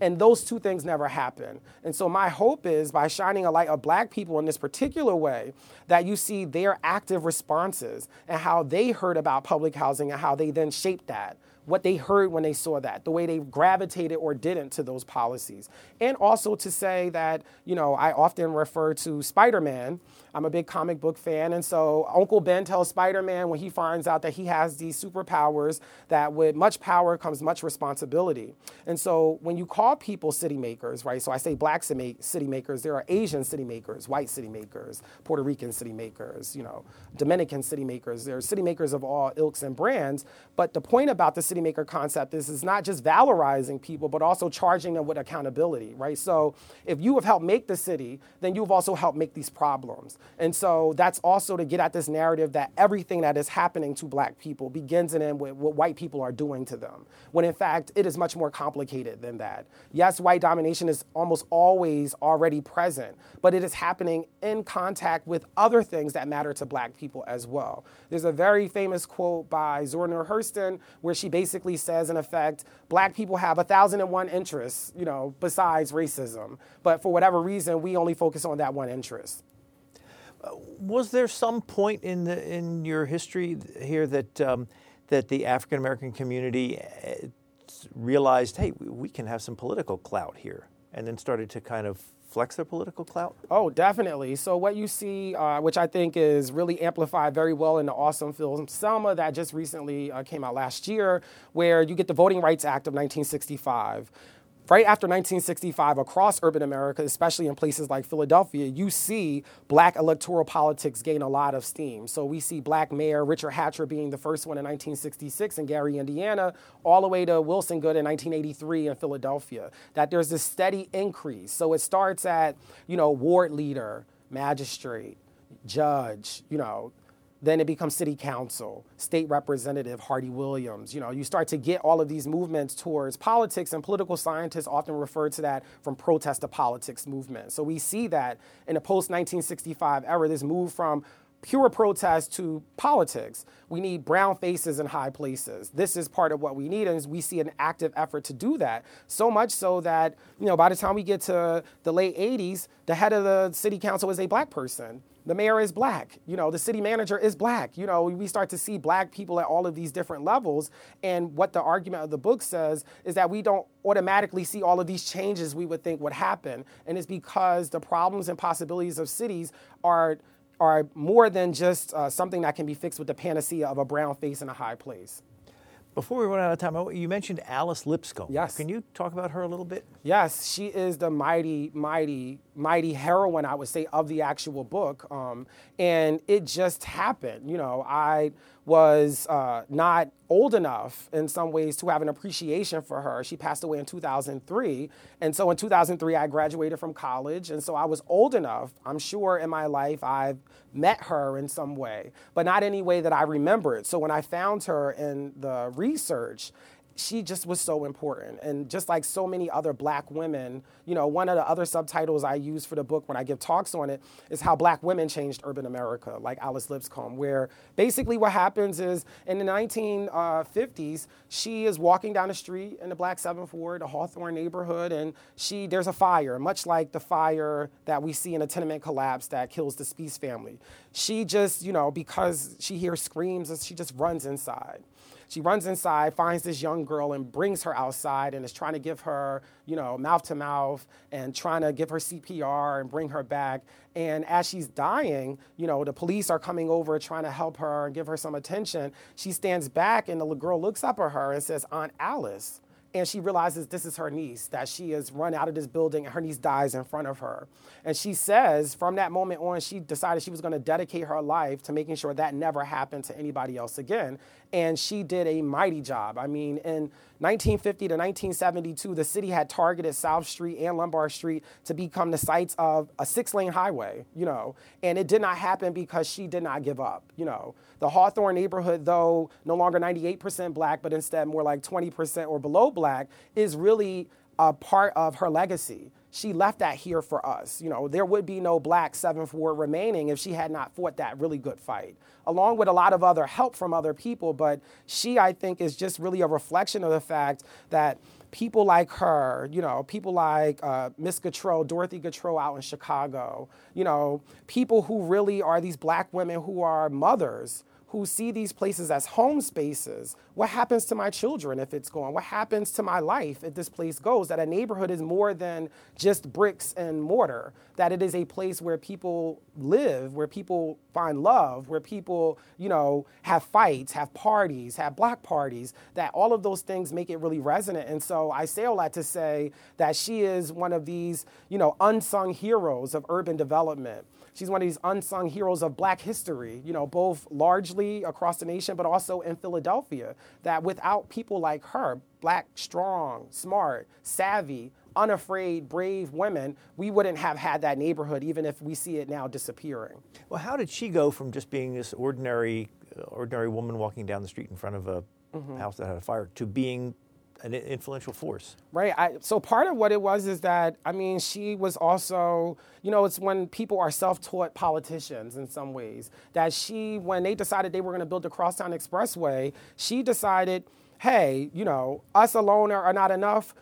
And those two things never happen. And so, my hope is by shining a light of black people in this particular way, that you see their active responses and how they heard about public housing and how they then shaped that what they heard when they saw that, the way they gravitated or didn't to those policies. And also to say that, you know, I often refer to Spider Man. I'm a big comic book fan. And so Uncle Ben tells Spider Man when he finds out that he has these superpowers, that with much power comes much responsibility. And so when you call people city makers, right? So I say black city makers, there are Asian city makers, white city makers, Puerto Rican city makers, you know, Dominican city makers. There are city makers of all ilks and brands. But the point about the city maker concept is is not just valorizing people, but also charging them with accountability, right? So if you have helped make the city, then you've also helped make these problems. And so that's also to get at this narrative that everything that is happening to black people begins and ends with what white people are doing to them, when in fact it is much more complicated than that. Yes, white domination is almost always already present, but it is happening in contact with other things that matter to black people as well. There's a very famous quote by Zora Neale Hurston where she basically says, in effect, black people have a thousand and one interests, you know, besides racism. But for whatever reason, we only focus on that one interest. Was there some point in the, in your history here that um, that the African American community eh, realized, hey, we can have some political clout here, and then started to kind of flex their political clout? Oh, definitely. So what you see, uh, which I think is really amplified very well in the awesome film Selma that just recently uh, came out last year, where you get the Voting Rights Act of 1965 right after 1965 across urban America, especially in places like Philadelphia, you see black electoral politics gain a lot of steam. So we see black mayor Richard Hatcher being the first one in 1966 in Gary, Indiana, all the way to Wilson Goode in 1983 in Philadelphia. That there's this steady increase. So it starts at, you know, ward leader, magistrate, judge, you know, then it becomes city council, state representative Hardy Williams. You know, you start to get all of these movements towards politics, and political scientists often refer to that from protest to politics movement. So we see that in the post 1965 era, this move from pure protest to politics. We need brown faces in high places. This is part of what we need, and we see an active effort to do that. So much so that, you know, by the time we get to the late 80s, the head of the city council is a black person. The mayor is black. You know, the city manager is black. You know, we start to see black people at all of these different levels. And what the argument of the book says is that we don't automatically see all of these changes we would think would happen. And it's because the problems and possibilities of cities are are more than just uh, something that can be fixed with the panacea of a brown face in a high place. Before we run out of time, you mentioned Alice Lipscomb. Yes. Can you talk about her a little bit? Yes, she is the mighty, mighty, mighty heroine, I would say, of the actual book. Um, and it just happened. You know, I was uh, not old enough in some ways to have an appreciation for her. She passed away in 2003. And so in 2003, I graduated from college. And so I was old enough, I'm sure in my life, I've met her in some way, but not any way that I remember it. So when I found her in the research, she just was so important. And just like so many other black women, you know, one of the other subtitles I use for the book when I give talks on it is how black women changed urban America, like Alice Lipscomb, where basically what happens is in the 1950s, she is walking down the street in the Black Seventh Ward, the Hawthorne neighborhood, and she there's a fire, much like the fire that we see in a tenement collapse that kills the Speece family. She just, you know, because she hears screams, she just runs inside. She runs inside, finds this young girl, and brings her outside and is trying to give her, you know, mouth to mouth and trying to give her CPR and bring her back. And as she's dying, you know, the police are coming over trying to help her and give her some attention. She stands back, and the girl looks up at her and says, Aunt Alice and she realizes this is her niece, that she has run out of this building and her niece dies in front of her. And she says from that moment on, she decided she was going to dedicate her life to making sure that never happened to anybody else again. And she did a mighty job. I mean, in 1950 to 1972, the city had targeted South Street and Lombard Street to become the sites of a six lane highway, you know, and it did not happen because she did not give up, you know. The Hawthorne neighborhood, though no longer 98% black, but instead more like 20% or below black, is really a part of her legacy. She left that here for us. You know, there would be no black seventh ward remaining if she had not fought that really good fight, along with a lot of other help from other people. But she, I think, is just really a reflection of the fact that people like her, you know, people like uh, Miss Gautreaux, Dorothy Gautreaux out in Chicago, you know, people who really are these black women who are mothers who see these places as home spaces. What happens to my children if it's gone? What happens to my life if this place goes? That a neighborhood is more than just bricks and mortar, that it is a place where people live, where people find love, where people, you know, have fights, have parties, have block parties, that all of those things make it really resonant. And so I say all that to say that she is one of these, you know, unsung heroes of urban development. She's one of these unsung heroes of black history, you know, both largely across the nation, but also in Philadelphia. That without people like her, black, strong, smart, savvy, unafraid, brave women, we wouldn't have had that neighborhood, even if we see it now disappearing. Well, how did she go from just being this ordinary, uh, ordinary woman walking down the street in front of a mm-hmm. house that had a fire to being an influential force. Right. I, so part of what it was is that I mean she was also you know it's when people are self-taught politicians in some ways that she when they decided they were going to build the Crosstown Expressway she decided hey you know us alone are, are not enough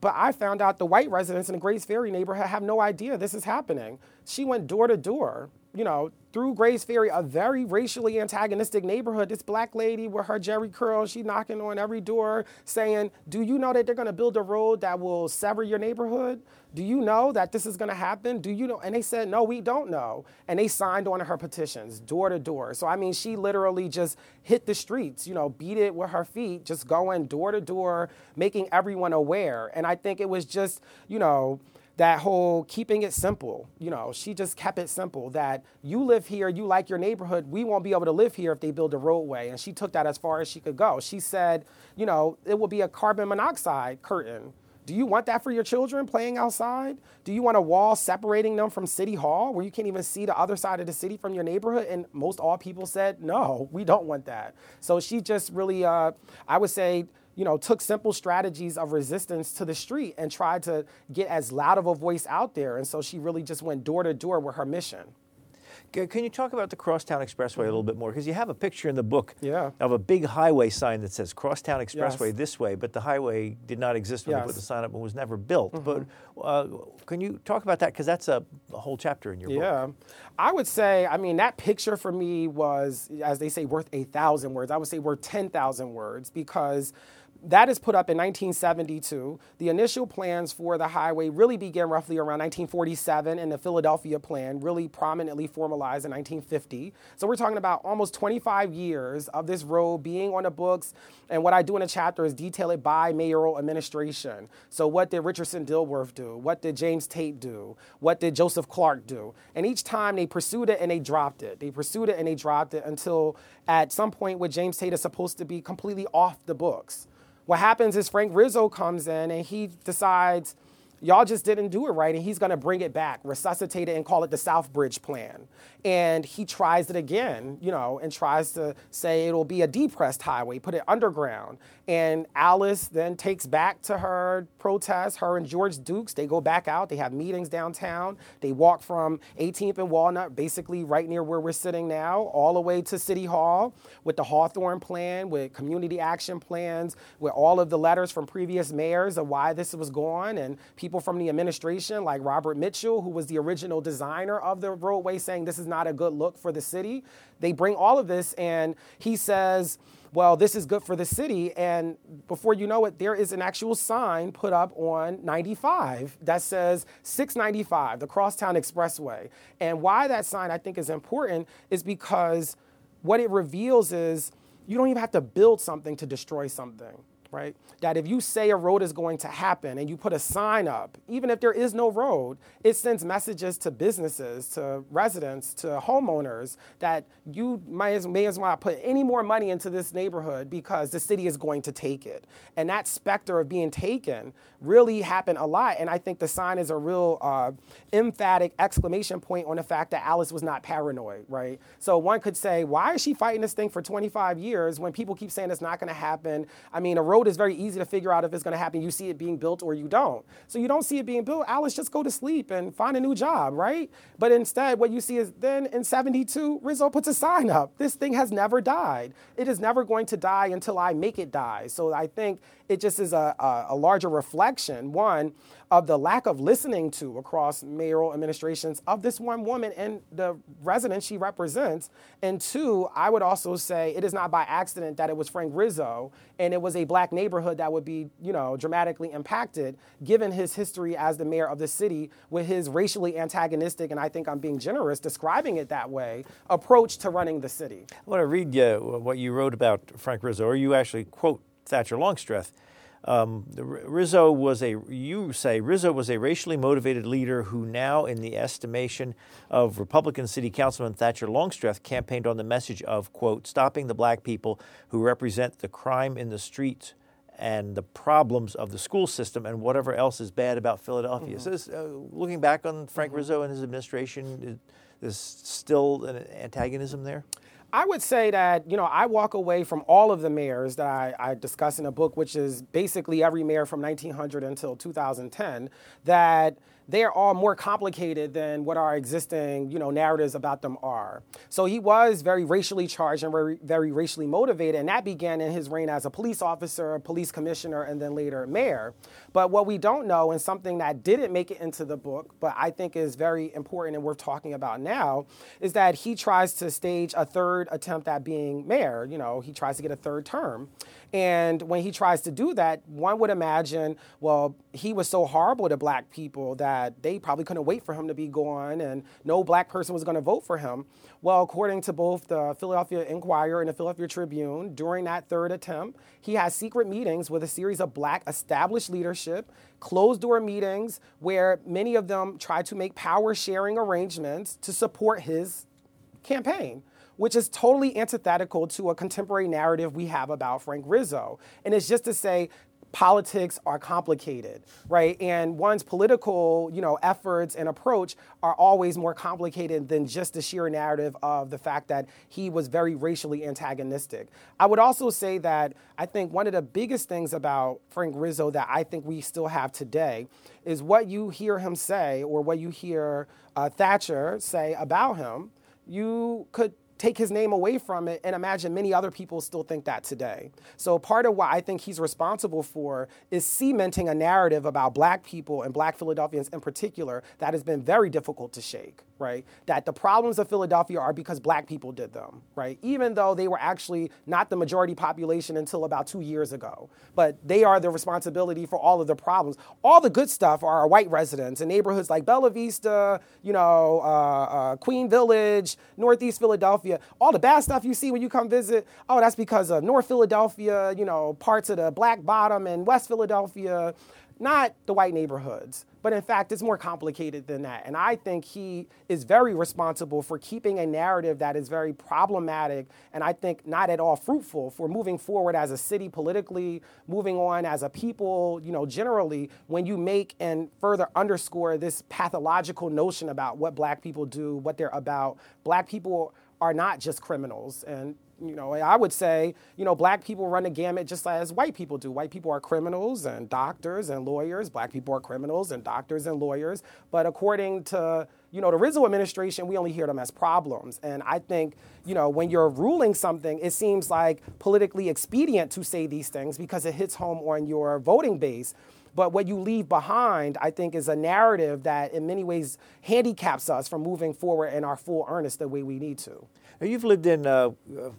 but I found out the white residents in the Grays Ferry neighborhood have no idea this is happening. She went door to door you know, through Grays Ferry, a very racially antagonistic neighborhood, this black lady with her Jheri curl, she knocking on every door saying, Do you know that they're gonna build a road that will sever your neighborhood? Do you know that this is gonna happen? Do you know? And they said, No, we don't know. And they signed on to her petitions, door to door. So, I mean, she literally just hit the streets, you know, beat it with her feet, just going door to door, making everyone aware. And I think it was just, you know, that whole keeping it simple. You know, she just kept it simple that you live here, you like your neighborhood, we won't be able to live here if they build a roadway. And she took that as far as she could go. She said, you know, it will be a carbon monoxide curtain. Do you want that for your children playing outside? Do you want a wall separating them from City Hall where you can't even see the other side of the city from your neighborhood? And most all people said, no, we don't want that. So she just really, uh, I would say, you know, took simple strategies of resistance to the street and tried to get as loud of a voice out there. And so she really just went door to door with her mission. Can you talk about the Crosstown Expressway a little bit more? Because you have a picture in the book yeah. of a big highway sign that says Crosstown Expressway yes. this way, but the highway did not exist when yes. put the sign up and was never built. Mm-hmm. But uh, can you talk about that? Because that's a, a, whole chapter in your yeah. book. Yeah. I would say, I mean, that picture for me was, as they say, worth a thousand words. I would say worth 10,000 words because that is put up in 1972. The initial plans for the highway really began roughly around 1947, and the Philadelphia plan really prominently formalized in 1950. So we're talking about almost 25 years of this road being on the books. And what I do in a chapter is detail it by mayoral administration. So what did Richardson Dilworth do? What did James Tate do? What did Joseph Clark do? And each time they pursued it and they dropped it. They pursued it and they dropped it until at some point where James Tate is supposed to be completely off the books. What happens is Frank Rizzo comes in and he decides, y'all just didn't do it right, and he's gonna bring it back, resuscitate it, and call it the Southbridge Plan. And he tries it again, you know, and tries to say it'll be a depressed highway, put it underground. And Alice then takes back to her protest, her and George Dukes. They go back out, they have meetings downtown. They walk from 18th and Walnut, basically right near where we're sitting now, all the way to City Hall with the Hawthorne plan, with community action plans, with all of the letters from previous mayors of why this was going, and people from the administration like Robert Mitchell, who was the original designer of the roadway, saying this is not a good look for the city. They bring all of this, and he says, well, this is good for the city. And before you know it, there is an actual sign put up on 95 that says 695, the Crosstown Expressway. And why that sign I think is important is because what it reveals is you don't even have to build something to destroy something right? That if you say a road is going to happen and you put a sign up, even if there is no road, it sends messages to businesses, to residents, to homeowners that you may as, may as well put any more money into this neighborhood because the city is going to take it. And that specter of being taken really happened a lot. And I think the sign is a real uh, emphatic exclamation point on the fact that Alice was not paranoid, right? So one could say, why is she fighting this thing for 25 years when people keep saying it's not going to happen? I mean, a road road is very easy to figure out if it's going to happen. You see it being built or you don't. So you don't see it being built. Alice, just go to sleep and find a new job, right? But instead, what you see is then in 72, Rizzo puts a sign up. This thing has never died. It is never going to die until I make it die. So I think it just is a, a, a larger reflection, one, of the lack of listening to across mayoral administrations of this one woman and the residents she represents. And two, I would also say it is not by accident that it was Frank Rizzo and it was a black neighborhood that would be, you know, dramatically impacted given his history as the mayor of the city with his racially antagonistic, and I think I'm being generous describing it that way, approach to running the city. I want to read uh, what you wrote about Frank Rizzo, or you actually quote Thatcher Longstreth. Um, Rizzo was a, you say, Rizzo was a racially motivated leader who now, in the estimation of Republican City Councilman Thatcher Longstreth, campaigned on the message of, quote, stopping the black people who represent the crime in the streets and the problems of the school system and whatever else is bad about Philadelphia. Mm-hmm. So, this, uh, looking back on Frank mm-hmm. Rizzo and his administration, is still an antagonism there? I would say that, you know, I walk away from all of the mayors that I, I, discuss in a book, which is basically every mayor from 1900 until 2010, that they are all more complicated than what our existing, you know, narratives about them are. So he was very racially charged and very, very racially motivated, and that began in his reign as a police officer, police commissioner, and then later mayor. But what we don't know, and something that didn't make it into the book, but I think is very important and worth talking about now, is that he tries to stage a third attempt at being mayor. You know, he tries to get a third term. And when he tries to do that, one would imagine, well, he was so horrible to black people that they probably couldn't wait for him to be gone and no black person was going to vote for him. Well, according to both the Philadelphia Inquirer and the Philadelphia Tribune, during that third attempt, he has secret meetings with a series of black established leadership, closed door meetings where many of them tried to make power sharing arrangements to support his campaign which is totally antithetical to a contemporary narrative we have about Frank Rizzo. And it's just to say, politics are complicated, right? And one's political, you know, efforts and approach are always more complicated than just the sheer narrative of the fact that he was very racially antagonistic. I would also say that I think one of the biggest things about Frank Rizzo that I think we still have today is what you hear him say or what you hear uh, Thatcher say about him you could take his name away from it and imagine many other people still think that today. So part of what I think he's responsible for is cementing a narrative about black people and black Philadelphians in particular that has been very difficult to shake right? That the problems of Philadelphia are because black people did them, right? Even though they were actually not the majority population until about two years ago. But they are the responsibility for all of the problems. All the good stuff are white residents in neighborhoods like Bella Vista, you know, uh, uh, Queen Village, Northeast Philadelphia. All the bad stuff you see when you come visit, oh, that's because of North Philadelphia, you know, parts of the Black Bottom and West Philadelphia not the white neighborhoods, but in fact, it's more complicated than that. And I think he is very responsible for keeping a narrative that is very problematic and I think not at all fruitful for moving forward as a city politically, moving on as a people, you know, generally, when you make and further underscore this pathological notion about what black people do, what they're about. Black people are not just criminals. And you know, I would say, you know, black people run the gamut just as white people do. White people are criminals and doctors and lawyers. Black people are criminals and doctors and lawyers. But according to, you know, the Rizzo administration, we only hear them as problems. And I think, you know, when you're ruling something, it seems like politically expedient to say these things because it hits home on your voting base. But what you leave behind, I think, is a narrative that in many ways handicaps us from moving forward in our full earnest the way we need to. You've lived in uh,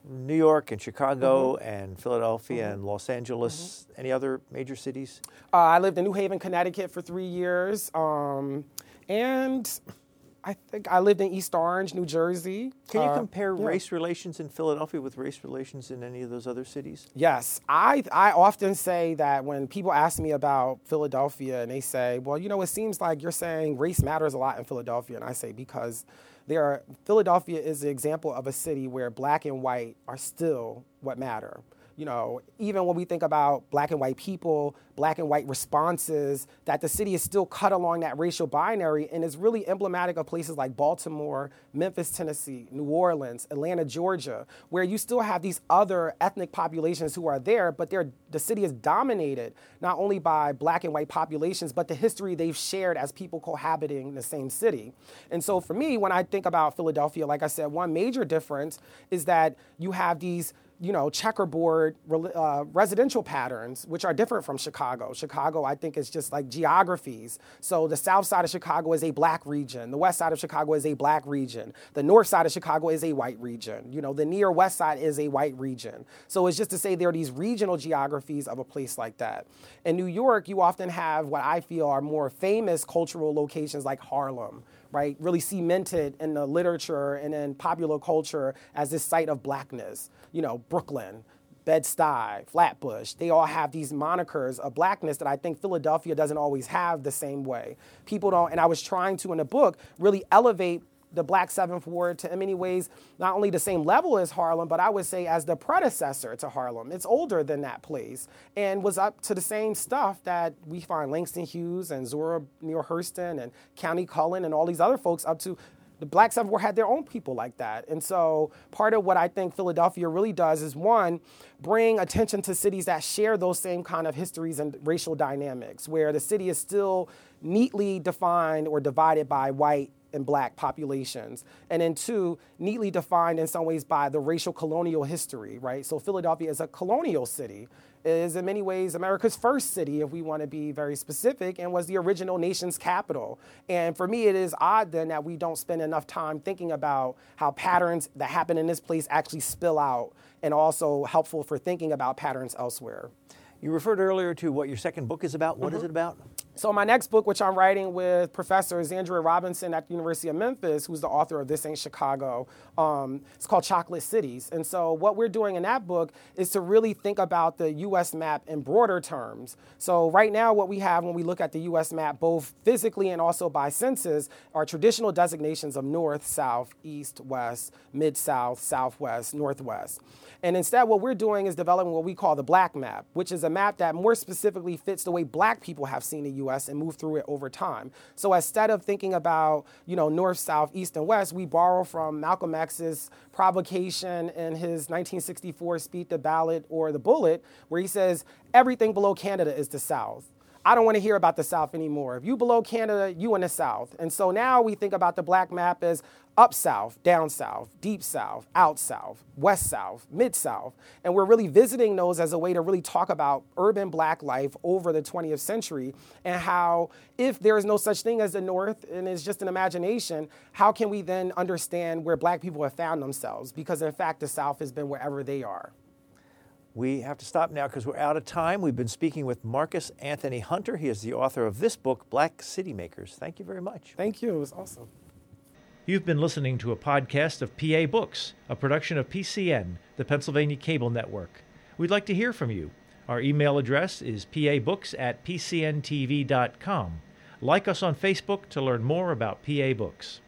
New York and Chicago mm-hmm. and Philadelphia mm-hmm. and Los Angeles. Mm-hmm. Any other major cities? Uh, I lived in New Haven, Connecticut for three years. Um, and I think I lived in East Orange, New Jersey. Can you uh, compare yeah. race relations in Philadelphia with race relations in any of those other cities? Yes. I, I often say that when people ask me about Philadelphia and they say, well, you know, it seems like you're saying race matters a lot in Philadelphia. And I say, because there are, Philadelphia is the example of a city where black and white are still what matter you know, even when we think about black and white people, black and white responses, that the city is still cut along that racial binary and is really emblematic of places like Baltimore, Memphis, Tennessee, New Orleans, Atlanta, Georgia, where you still have these other ethnic populations who are there, but the city is dominated not only by black and white populations, but the history they've shared as people cohabiting in the same city. And so for me, when I think about Philadelphia, like I said, one major difference is that you have these you know, checkerboard uh, residential patterns, which are different from Chicago. Chicago, I think, is just like geographies. So the south side of Chicago is a black region. The west side of Chicago is a black region. The north side of Chicago is a white region. You know, the near west side is a white region. So it's just to say there are these regional geographies of a place like that. In New York, you often have what I feel are more famous cultural locations like Harlem right, really cemented in the literature and in popular culture as this site of blackness. You know, Brooklyn, Bed-Stuy, Flatbush, they all have these monikers of blackness that I think Philadelphia doesn't always have the same way. People don't, and I was trying to in the book really elevate the Black Seventh Ward to, in many ways, not only the same level as Harlem, but I would say as the predecessor to Harlem. It's older than that place and was up to the same stuff that we find Langston Hughes and Zora Neale Hurston and Countee Cullen and all these other folks up to. The Black Seventh Ward had their own people like that. And so part of what I think Philadelphia really does is one, bring attention to cities that share those same kind of histories and racial dynamics, where the city is still neatly defined or divided by white and black populations. And then two, neatly defined in some ways by the racial colonial history, right? So Philadelphia is a colonial city, it is in many ways America's first city, if we want to be very specific, and was the original nation's capital. And for me, it is odd then that we don't spend enough time thinking about how patterns that happen in this place actually spill out and also helpful for thinking about patterns elsewhere. You referred earlier to what your second book is about. What mm-hmm. is it about? So my next book, which I'm writing with Professor Zandria Robinson at the University of Memphis, who's the author of This Ain't Chicago, um, it's called Chocolate Cities. And so what we're doing in that book is to really think about the U.S. map in broader terms. So right now, what we have when we look at the U.S. map, both physically and also by census, are traditional designations of north, south, east, west, mid south, southwest, northwest. And instead, what we're doing is developing what we call the black map, which is a map that more specifically fits the way black people have seen the U.S. and move through it over time. So instead of thinking about, you know, north, south, east, and west, we borrow from Malcolm X's provocation in his 1964 speech, The Ballot or the Bullet, where he says, everything below Canada is the South. I don't want to hear about the South anymore. If you below Canada, you in the South. And so now we think about the black map as up South, down South, deep South, out South, west South, mid South. And we're really visiting those as a way to really talk about urban black life over the 20th century and how, if there is no such thing as the North and it's just an imagination, how can we then understand where black people have found themselves? Because in fact, the South has been wherever they are. We have to stop now because we're out of time. We've been speaking with Marcus Anthony Hunter. He is the author of this book, Black Citymakers. Thank you very much. Thank you. It was awesome. You've been listening to a podcast of PA Books, a production of PCN, the Pennsylvania Cable Network. We'd like to hear from you. Our email address is pabooks at pcntv.com. Like us on Facebook to learn more about PA Books.